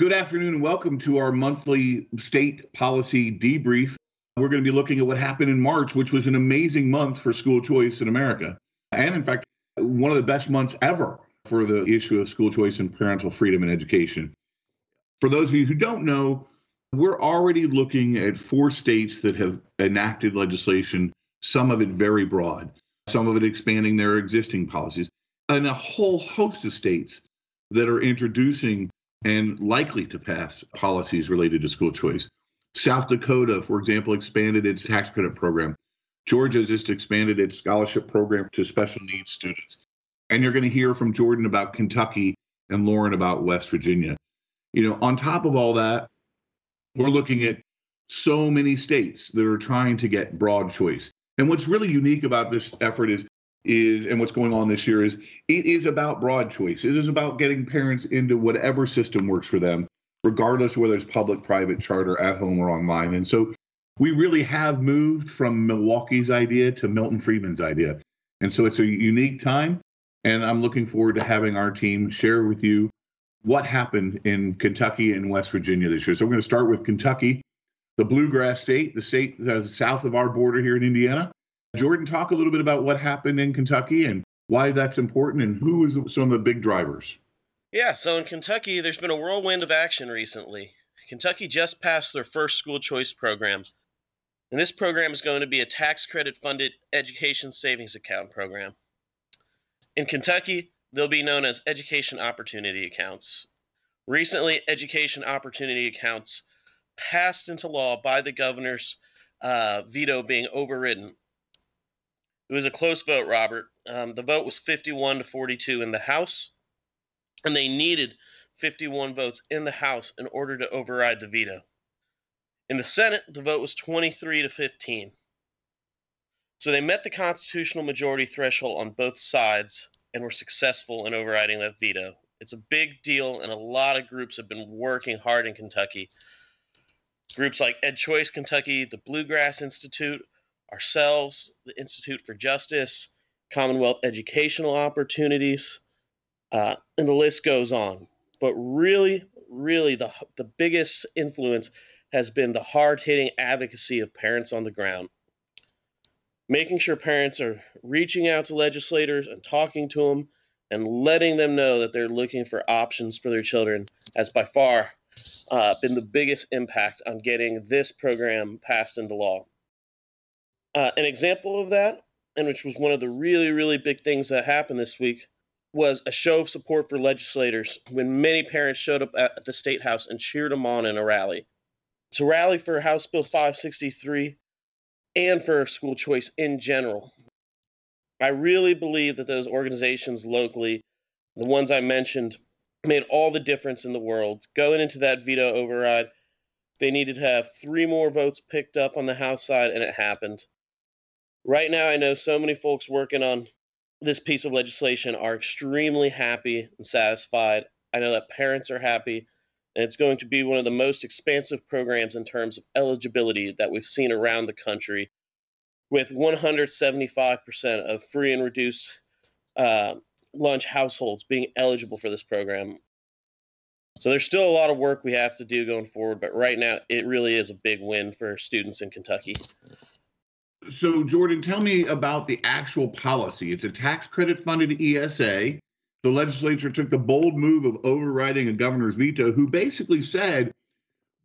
Good afternoon and welcome to our monthly state policy debrief. We're going to be looking at what happened in March, which was an amazing month for school choice in America. And in fact, one of the best months ever for the issue of school choice and parental freedom in education. For those of you who don't know, we're already looking at four states that have enacted legislation, some of it very broad, some of it expanding their existing policies, and a whole host of states that are introducing and likely to pass policies related to school choice. South Dakota, for example, expanded its tax credit program. Georgia just expanded its scholarship program to special needs students. And you're going to hear from Jordan about Kentucky and Lauren about West Virginia. You know, on top of all that, we're looking at so many states that are trying to get broad choice. And what's really unique about this effort is is and what's going on this year is it is about broad choice. It is about getting parents into whatever system works for them, regardless whether it's public, private, charter, at home, or online. And so we really have moved from Milwaukee's idea to Milton Friedman's idea. And so it's a unique time. And I'm looking forward to having our team share with you what happened in Kentucky and West Virginia this year. So we're going to start with Kentucky, the bluegrass state, the state uh, south of our border here in Indiana. Jordan, talk a little bit about what happened in Kentucky and why that's important and who was some of the big drivers. Yeah, so in Kentucky, there's been a whirlwind of action recently. Kentucky just passed their first school choice program. And this program is going to be a tax credit funded education savings account program. In Kentucky, they'll be known as education opportunity accounts. Recently, education opportunity accounts passed into law by the governor's uh, veto being overridden it was a close vote, Robert. Um, the vote was 51 to 42 in the House, and they needed 51 votes in the House in order to override the veto. In the Senate, the vote was 23 to 15. So they met the constitutional majority threshold on both sides and were successful in overriding that veto. It's a big deal, and a lot of groups have been working hard in Kentucky. Groups like Ed Choice Kentucky, the Bluegrass Institute, ourselves, the Institute for Justice, Commonwealth Educational Opportunities, uh, and the list goes on. But really, really, the, the biggest influence has been the hard hitting advocacy of parents on the ground. Making sure parents are reaching out to legislators and talking to them and letting them know that they're looking for options for their children has by far uh, been the biggest impact on getting this program passed into law. Uh, an example of that, and which was one of the really, really big things that happened this week, was a show of support for legislators when many parents showed up at the State House and cheered them on in a rally. To rally for House Bill 563 and for school choice in general. I really believe that those organizations locally, the ones I mentioned, made all the difference in the world. Going into that veto override, they needed to have three more votes picked up on the House side, and it happened. Right now, I know so many folks working on this piece of legislation are extremely happy and satisfied. I know that parents are happy, and it's going to be one of the most expansive programs in terms of eligibility that we've seen around the country, with 175% of free and reduced uh, lunch households being eligible for this program. So there's still a lot of work we have to do going forward, but right now it really is a big win for students in Kentucky. So, Jordan, tell me about the actual policy. It's a tax credit funded ESA. The legislature took the bold move of overriding a governor's veto who basically said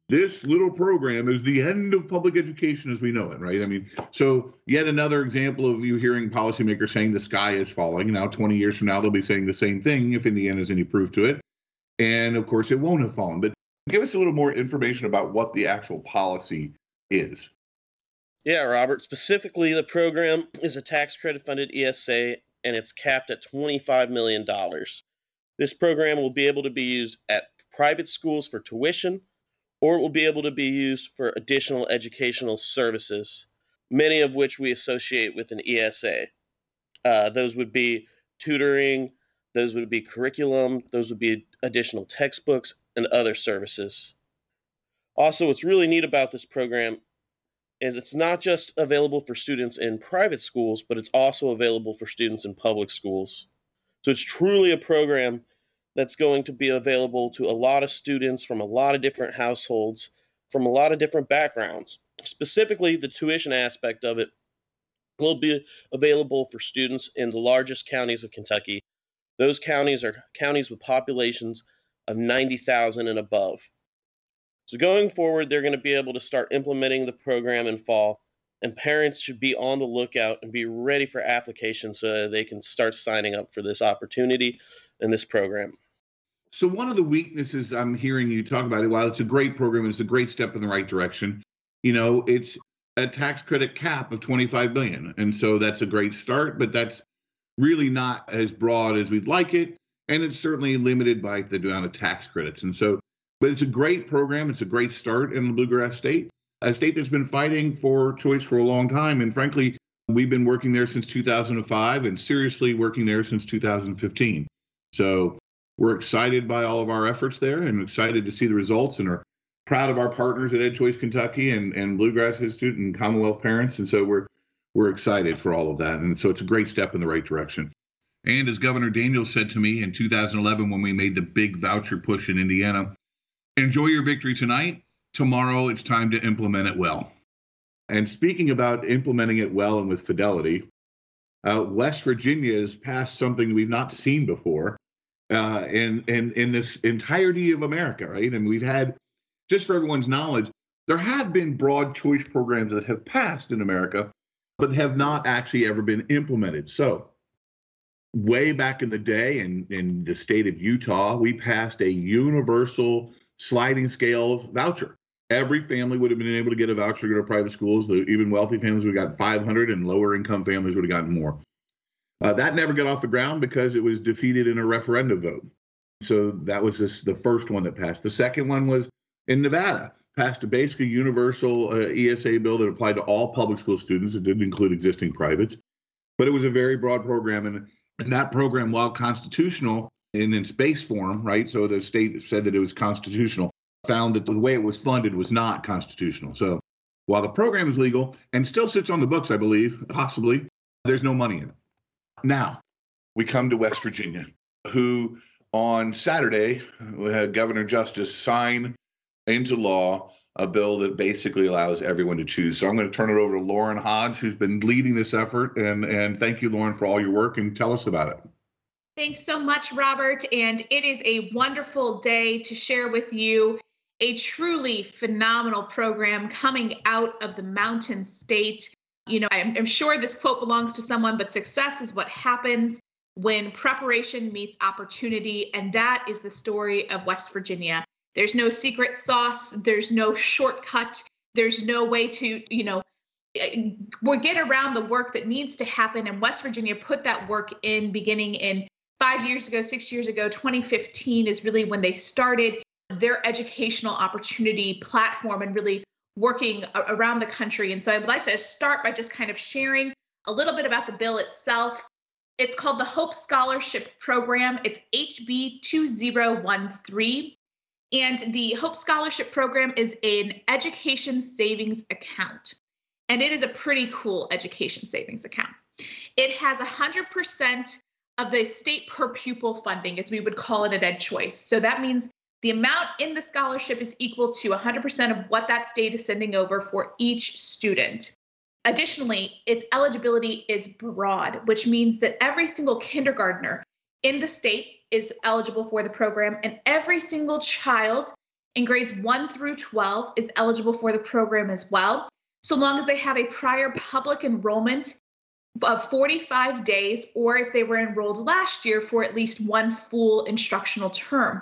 this little program is the end of public education as we know it, right? I mean, so yet another example of you hearing policymakers saying the sky is falling. Now, 20 years from now, they'll be saying the same thing if Indiana has any proof to it. And of course, it won't have fallen. But give us a little more information about what the actual policy is. Yeah, Robert. Specifically, the program is a tax credit funded ESA and it's capped at $25 million. This program will be able to be used at private schools for tuition or it will be able to be used for additional educational services, many of which we associate with an ESA. Uh, those would be tutoring, those would be curriculum, those would be additional textbooks, and other services. Also, what's really neat about this program is it's not just available for students in private schools, but it's also available for students in public schools. So it's truly a program that's going to be available to a lot of students from a lot of different households, from a lot of different backgrounds. Specifically, the tuition aspect of it will be available for students in the largest counties of Kentucky. Those counties are counties with populations of 90,000 and above. So, going forward, they're going to be able to start implementing the program in fall, and parents should be on the lookout and be ready for applications so they can start signing up for this opportunity and this program. So, one of the weaknesses I'm hearing you talk about it, while it's a great program, it's a great step in the right direction. You know, it's a tax credit cap of 25 billion, and so that's a great start, but that's really not as broad as we'd like it, and it's certainly limited by the amount of tax credits. And so, but it's a great program. It's a great start in the Bluegrass State, a state that's been fighting for choice for a long time, and frankly, we've been working there since 2005, and seriously working there since 2015. So we're excited by all of our efforts there and excited to see the results and are proud of our partners at EdChoice Kentucky and, and Bluegrass Institute and Commonwealth Parents. And so we're we're excited for all of that. And so it's a great step in the right direction. And as Governor Daniels said to me in 2011 when we made the big voucher push in Indiana, enjoy your victory tonight. Tomorrow it's time to implement it well. And speaking about implementing it well and with fidelity, uh, West Virginia has passed something we've not seen before uh, in, in, in this entirety of America, right? And we've had, just for everyone's knowledge, there have been broad choice programs that have passed in America, but have not actually ever been implemented. So, way back in the day in, in the state of Utah, we passed a universal sliding scale voucher. Every family would have been able to get a voucher to go to private schools. The, even wealthy families would have gotten 500, and lower income families would have gotten more. Uh, that never got off the ground because it was defeated in a referendum vote. So that was this, the first one that passed. The second one was in Nevada, passed a basically universal uh, ESA bill that applied to all public school students. It didn't include existing privates, but it was a very broad program. And, and that program, while constitutional in its base form, right? So the state said that it was constitutional, found that the way it was funded was not constitutional. So while the program is legal and still sits on the books, I believe, possibly, there's no money in it. Now, we come to West Virginia, who on Saturday had Governor Justice sign into law a bill that basically allows everyone to choose. So I'm going to turn it over to Lauren Hodge, who's been leading this effort. And, and thank you, Lauren, for all your work and tell us about it. Thanks so much, Robert. And it is a wonderful day to share with you a truly phenomenal program coming out of the Mountain State you know, I'm, I'm sure this quote belongs to someone, but success is what happens when preparation meets opportunity. And that is the story of West Virginia. There's no secret sauce, there's no shortcut, there's no way to, you know, we get around the work that needs to happen. And West Virginia put that work in beginning in five years ago, six years ago, 2015 is really when they started their educational opportunity platform and really working around the country. And so I'd like to start by just kind of sharing a little bit about the bill itself. It's called the Hope Scholarship Program. It's HB 2013. And the Hope Scholarship Program is an education savings account. And it is a pretty cool education savings account. It has 100% of the state per pupil funding, as we would call it at EdChoice. So that means the amount in the scholarship is equal to 100% of what that state is sending over for each student. Additionally, its eligibility is broad, which means that every single kindergartner in the state is eligible for the program, and every single child in grades 1 through 12 is eligible for the program as well, so long as they have a prior public enrollment of 45 days or if they were enrolled last year for at least one full instructional term.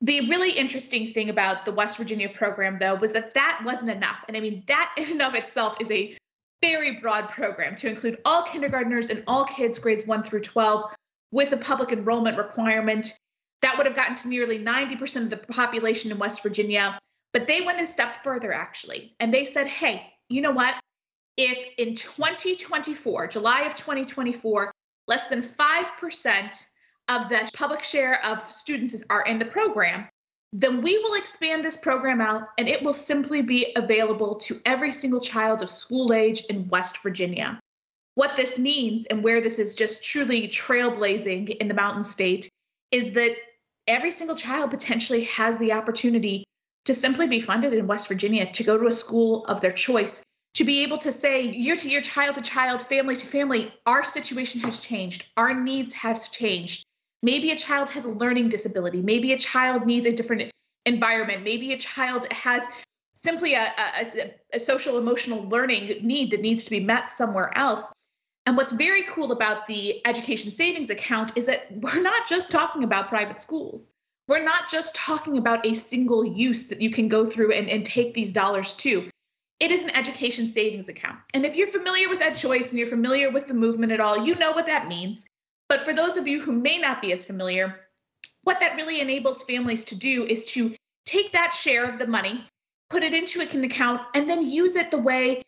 The really interesting thing about the West Virginia program, though, was that that wasn't enough. And I mean, that in and of itself is a very broad program to include all kindergartners and all kids grades 1 through 12 with a public enrollment requirement. That would have gotten to nearly 90% of the population in West Virginia. But they went a step further, actually. And they said, hey, you know what? If in 2024, July of 2024, less than 5% of the public share of students are in the program, then we will expand this program out and it will simply be available to every single child of school age in West Virginia. What this means and where this is just truly trailblazing in the Mountain State is that every single child potentially has the opportunity to simply be funded in West Virginia to go to a school of their choice, to be able to say year to year, child to child, family to family, our situation has changed, our needs have changed. Maybe a child has a learning disability, maybe a child needs a different environment, maybe a child has simply a, a, a social emotional learning need that needs to be met somewhere else. And what's very cool about the education savings account is that we're not just talking about private schools. We're not just talking about a single use that you can go through and, and take these dollars to. It is an education savings account. And if you're familiar with EdChoice and you're familiar with the movement at all, you know what that means. But for those of you who may not be as familiar, what that really enables families to do is to take that share of the money, put it into an account, and then use it the way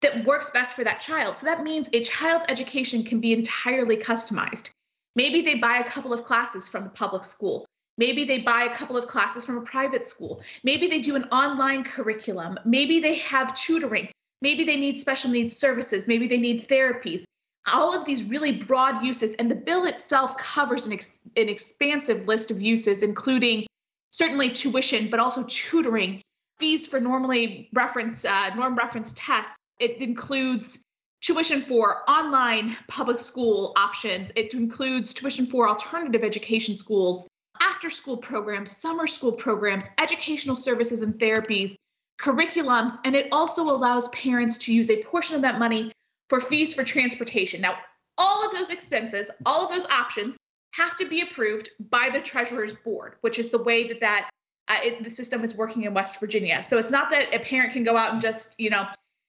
that works best for that child. So that means a child's education can be entirely customized. Maybe they buy a couple of classes from the public school. Maybe they buy a couple of classes from a private school. Maybe they do an online curriculum. Maybe they have tutoring. Maybe they need special needs services. Maybe they need therapies. All of these really broad uses. And the bill itself covers an, ex- an expansive list of uses, including certainly tuition, but also tutoring, fees for normally reference, uh, norm reference tests. It includes tuition for online public school options. It includes tuition for alternative education schools after school programs, summer school programs, educational services and therapies, curriculums, and it also allows parents to use a portion of that money for fees for transportation. Now, all of those expenses, all of those options have to be approved by the treasurer's board, which is the way that that uh, it, the system is working in West Virginia. So it's not that a parent can go out and just, you know,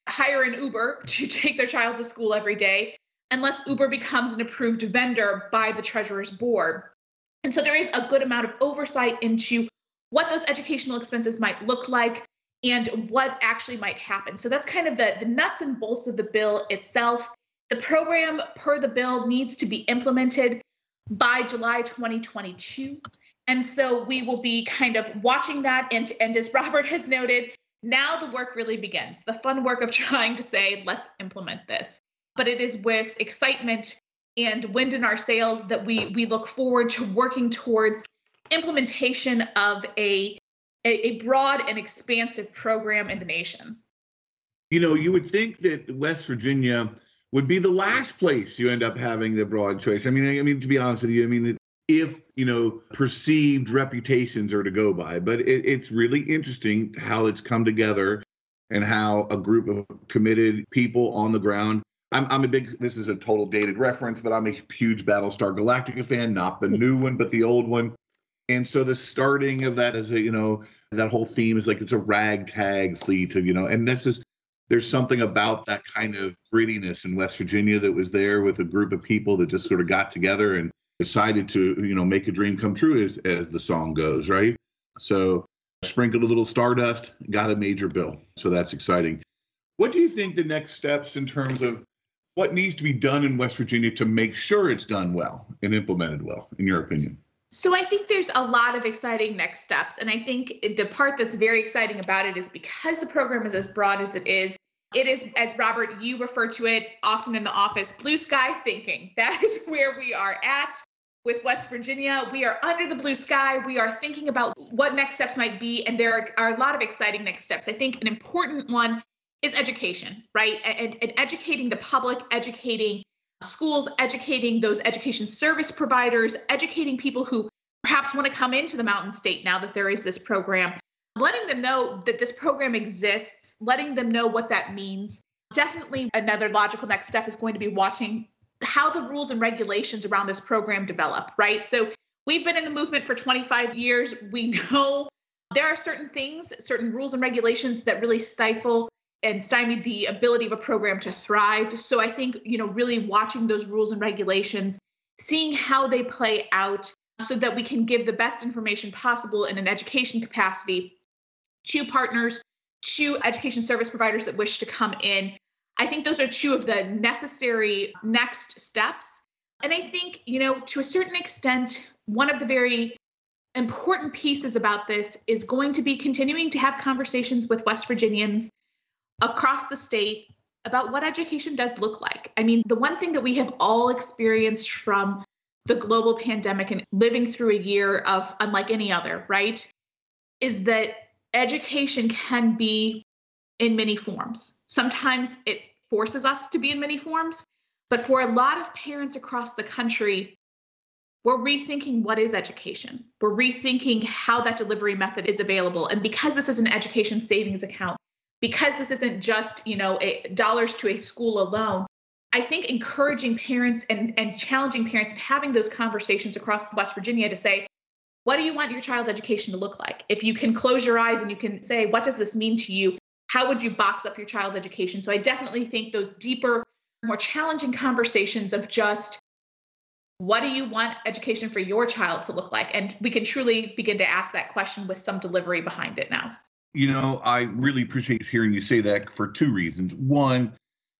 hire an Uber to take their child to school every day unless Uber becomes an approved vendor by the treasurer's board. And so there is a good amount of oversight into what those educational expenses might look like and what actually might happen. So that's kind of the, the nuts and bolts of the bill itself. The program per the bill needs to be implemented by July 2022. And so we will be kind of watching that. And, and as Robert has noted, now the work really begins the fun work of trying to say, let's implement this. But it is with excitement and wind in our sails that we we look forward to working towards implementation of a, a, a broad and expansive program in the nation. You know, you would think that West Virginia would be the last place you end up having the broad choice. I mean, I mean to be honest with you, I mean if you know perceived reputations are to go by, but it, it's really interesting how it's come together and how a group of committed people on the ground I'm, I'm a big, this is a total dated reference, but I'm a huge Battlestar Galactica fan, not the new one, but the old one. And so the starting of that is a, you know, that whole theme is like it's a ragtag fleet, of, you know, and this is, there's something about that kind of grittiness in West Virginia that was there with a group of people that just sort of got together and decided to, you know, make a dream come true as, as the song goes, right? So sprinkled a little stardust, got a major bill. So that's exciting. What do you think the next steps in terms of what needs to be done in West Virginia to make sure it's done well and implemented well, in your opinion? So I think there's a lot of exciting next steps. And I think the part that's very exciting about it is because the program is as broad as it is, it is, as Robert, you refer to it often in the office, blue sky thinking. That is where we are at with West Virginia. We are under the blue sky. We are thinking about what next steps might be. And there are, are a lot of exciting next steps. I think an important one is education, right? And, and educating the public, educating schools, educating those education service providers, educating people who perhaps want to come into the Mountain State now that there is this program, letting them know that this program exists, letting them know what that means. Definitely another logical next step is going to be watching how the rules and regulations around this program develop, right? So we've been in the movement for 25 years. We know there are certain things, certain rules and regulations that really stifle and stymie the ability of a program to thrive. So I think, you know, really watching those rules and regulations, seeing how they play out so that we can give the best information possible in an education capacity to partners, to education service providers that wish to come in. I think those are two of the necessary next steps. And I think, you know, to a certain extent, one of the very important pieces about this is going to be continuing to have conversations with West Virginians across the state about what education does look like. I mean, the one thing that we have all experienced from the global pandemic and living through a year of unlike any other, right? Is that education can be in many forms. Sometimes it forces us to be in many forms, but for a lot of parents across the country, we're rethinking what is education. We're rethinking how that delivery method is available. And because this is an education savings account, because this isn't just, you know, a, dollars to a school alone, I think encouraging parents and, and challenging parents and having those conversations across West Virginia to say, what do you want your child's education to look like? If you can close your eyes and you can say, what does this mean to you? How would you box up your child's education? So I definitely think those deeper, more challenging conversations of just what do you want education for your child to look like? And we can truly begin to ask that question with some delivery behind it now. You know, I really appreciate hearing you say that for two reasons. One,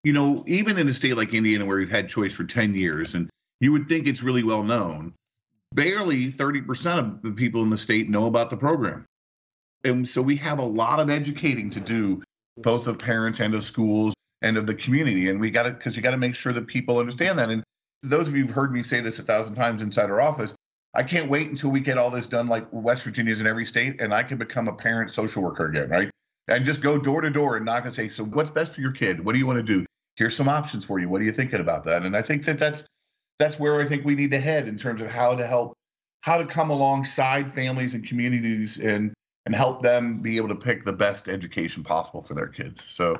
you know, even in a state like Indiana where we've had choice for 10 years and you would think it's really well known, barely 30% of the people in the state know about the program. And so we have a lot of educating to do, both of parents and of schools and of the community. And we got to, because you got to make sure that people understand that. And those of you who've heard me say this a thousand times inside our office, I can't wait until we get all this done like West Virginia's in every state and I can become a parent social worker again, right? And just go door to door and knock and say, so what's best for your kid? What do you want to do? Here's some options for you. What are you thinking about that? And I think that that's that's where I think we need to head in terms of how to help how to come alongside families and communities and and help them be able to pick the best education possible for their kids. So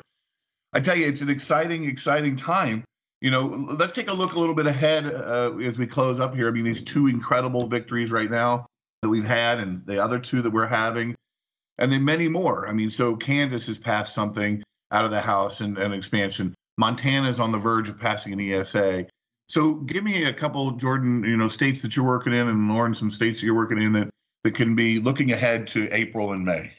I tell you, it's an exciting, exciting time you know, let's take a look a little bit ahead uh, as we close up here. I mean, these two incredible victories right now that we've had, and the other two that we're having, and then many more. I mean, so Kansas has passed something out of the House and an expansion. Montana is on the verge of passing an ESA. So, give me a couple, Jordan, you know, states that you're working in, and Lauren, some states that you're working in that that can be looking ahead to April and May.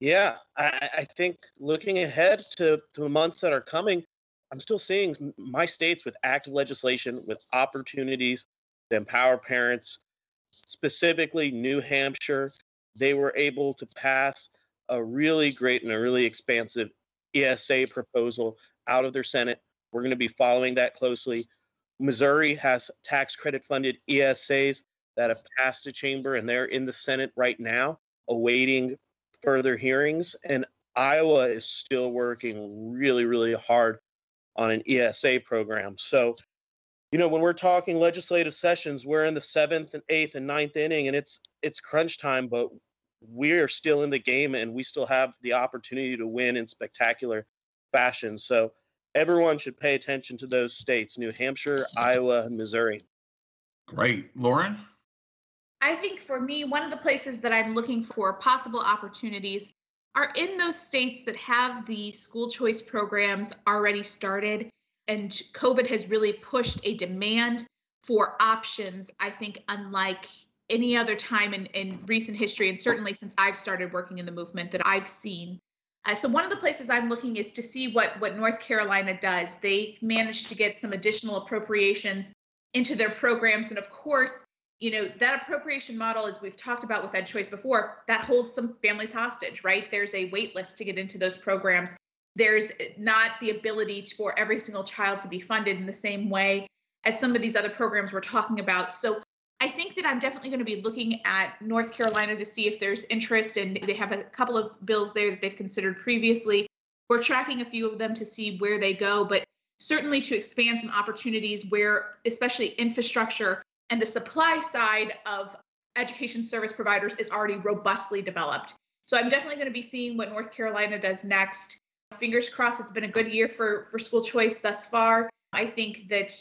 Yeah, I, I think looking ahead to, to the months that are coming, I'm still seeing my states with active legislation with opportunities to empower parents. Specifically, New Hampshire, they were able to pass a really great and a really expansive ESA proposal out of their Senate. We're going to be following that closely. Missouri has tax credit funded ESAs that have passed the chamber and they're in the Senate right now awaiting further hearings. And Iowa is still working really, really hard on an ESA program. So, you know, when we're talking legislative sessions, we're in the seventh and eighth and ninth inning, and it's it's crunch time, but we're still in the game and we still have the opportunity to win in spectacular fashion. So everyone should pay attention to those states New Hampshire, Iowa, and Missouri. Great. Lauren? I think for me, one of the places that I'm looking for possible opportunities are in those states that have the school choice programs already started and covid has really pushed a demand for options i think unlike any other time in, in recent history and certainly since i've started working in the movement that i've seen. Uh, so one of the places i'm looking is to see what what north carolina does. They managed to get some additional appropriations into their programs and of course you know that appropriation model as we've talked about with ed choice before that holds some families hostage right? There's a wait list to get into those programs. There's not the ability for every single child to be funded in the same way as some of these other programs we're talking about. So i think that i'm definitely going to be looking at north carolina to see if there's interest and they have a couple of bills there that they've considered previously. We're tracking a few of them to see where they go but certainly to expand some opportunities where especially infrastructure and the supply side of education service providers is already robustly developed. So I'm definitely going to be seeing what North Carolina does next. Fingers crossed, it's been a good year for, for school choice thus far. I think that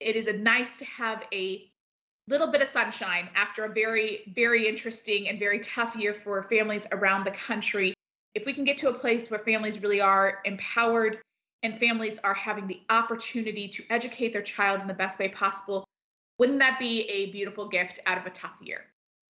it is a nice to have a little bit of sunshine after a very, very interesting and very tough year for families around the country. If we can get to a place where families really are empowered and families are having the opportunity to educate their child in the best way possible, wouldn't that be a beautiful gift out of a tough year?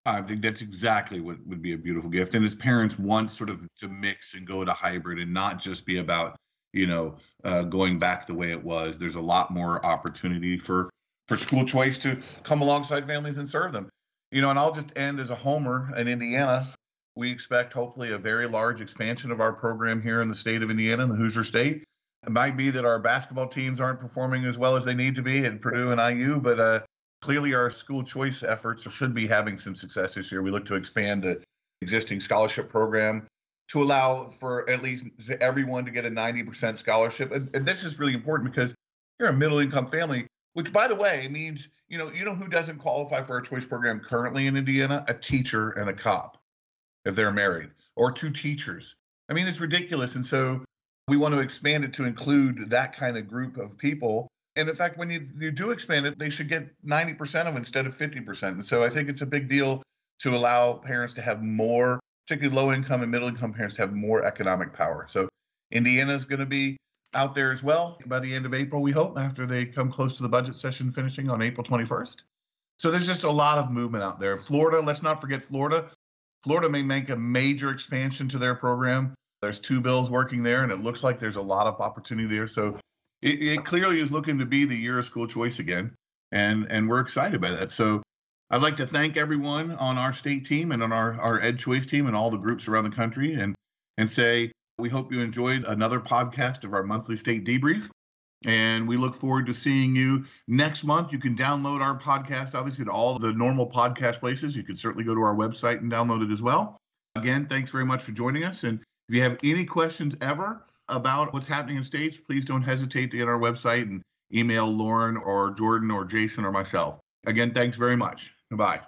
I think that's exactly what would be a beautiful gift. And as parents want sort of to mix and go to hybrid and not just be about, you know, uh, going back the way it was, there's a lot more opportunity for for school choice to come alongside families and serve them. You know, and I'll just end as a homer in Indiana. We expect hopefully a very large expansion of our program here in the state of Indiana, in the Hoosier State. It might be that our basketball teams aren't performing as well as they need to be at Purdue and IU, but uh, clearly our school choice efforts should be having some success this year. We look to expand the existing scholarship program to allow for at least everyone to get a 90% scholarship. And, and this is really important because you're a middle income family, which by the way means, you know, you know who doesn't qualify for a choice program currently in Indiana? A teacher and a cop if they're married, or two teachers. I mean, it's ridiculous. And so we want to expand it to include that kind of group of people. And in fact, when you, you do expand it, they should get 90% of instead of 50%. And so I think it's a big deal to allow parents to have more, particularly low income and middle income parents to have more economic power. So Indiana is going to be out there as well by the end of April, we hope, after they come close to the budget session finishing on April 21st. So there's just a lot of movement out there. Florida, let's not forget Florida. Florida may make a major expansion to their program. There's two bills working there, and it looks like there's a lot of opportunity there. So it, it clearly is looking to be the year of school choice again, and and we're excited by that. So I'd like to thank everyone on our state team and on our our Ed Choice team and all the groups around the country, and and say we hope you enjoyed another podcast of our monthly state debrief. And we look forward to seeing you next month. You can download our podcast, obviously, to all the normal podcast places. You can certainly go to our website and download it as well. Again, thanks very much for joining us. And if you have any questions ever about what's happening in states, please don't hesitate to get our website and email Lauren or Jordan or Jason or myself. Again, thanks very much. Goodbye.